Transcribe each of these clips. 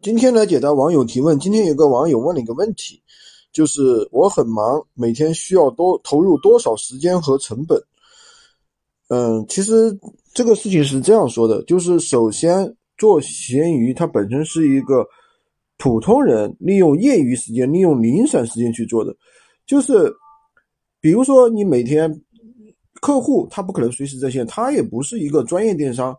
今天来解答网友提问。今天有个网友问了一个问题，就是我很忙，每天需要多投入多少时间和成本？嗯，其实这个事情是这样说的，就是首先做闲鱼，它本身是一个普通人利用业余时间、利用零散时间去做的，就是比如说你每天客户他不可能随时在线，他也不是一个专业电商。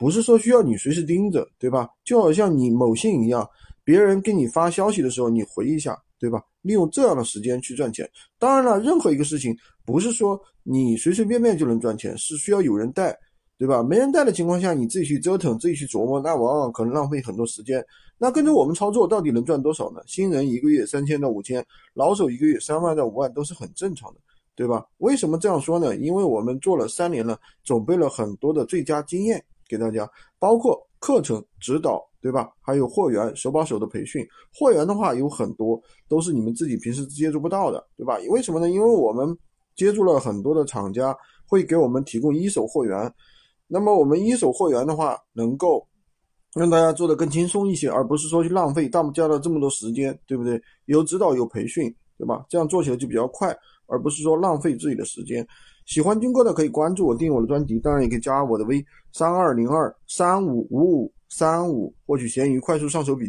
不是说需要你随时盯着，对吧？就好像你某信一样，别人给你发消息的时候，你回一下，对吧？利用这样的时间去赚钱。当然了，任何一个事情不是说你随随便便就能赚钱，是需要有人带，对吧？没人带的情况下，你自己去折腾，自己去琢磨，那往往可能浪费很多时间。那跟着我们操作，到底能赚多少呢？新人一个月三千到五千，老手一个月三万到五万都是很正常的，对吧？为什么这样说呢？因为我们做了三年了，准备了很多的最佳经验。给大家，包括课程指导，对吧？还有货源手把手的培训。货源的话有很多，都是你们自己平时接触不到的，对吧？为什么呢？因为我们接触了很多的厂家，会给我们提供一手货源。那么我们一手货源的话，能够让大家做的更轻松一些，而不是说去浪费大家的这么多时间，对不对？有指导有培训，对吧？这样做起来就比较快，而不是说浪费自己的时间。喜欢军哥的可以关注我，订我的专辑，当然也可以加我的微三二零二三五五五三五，获取闲鱼快速上手笔。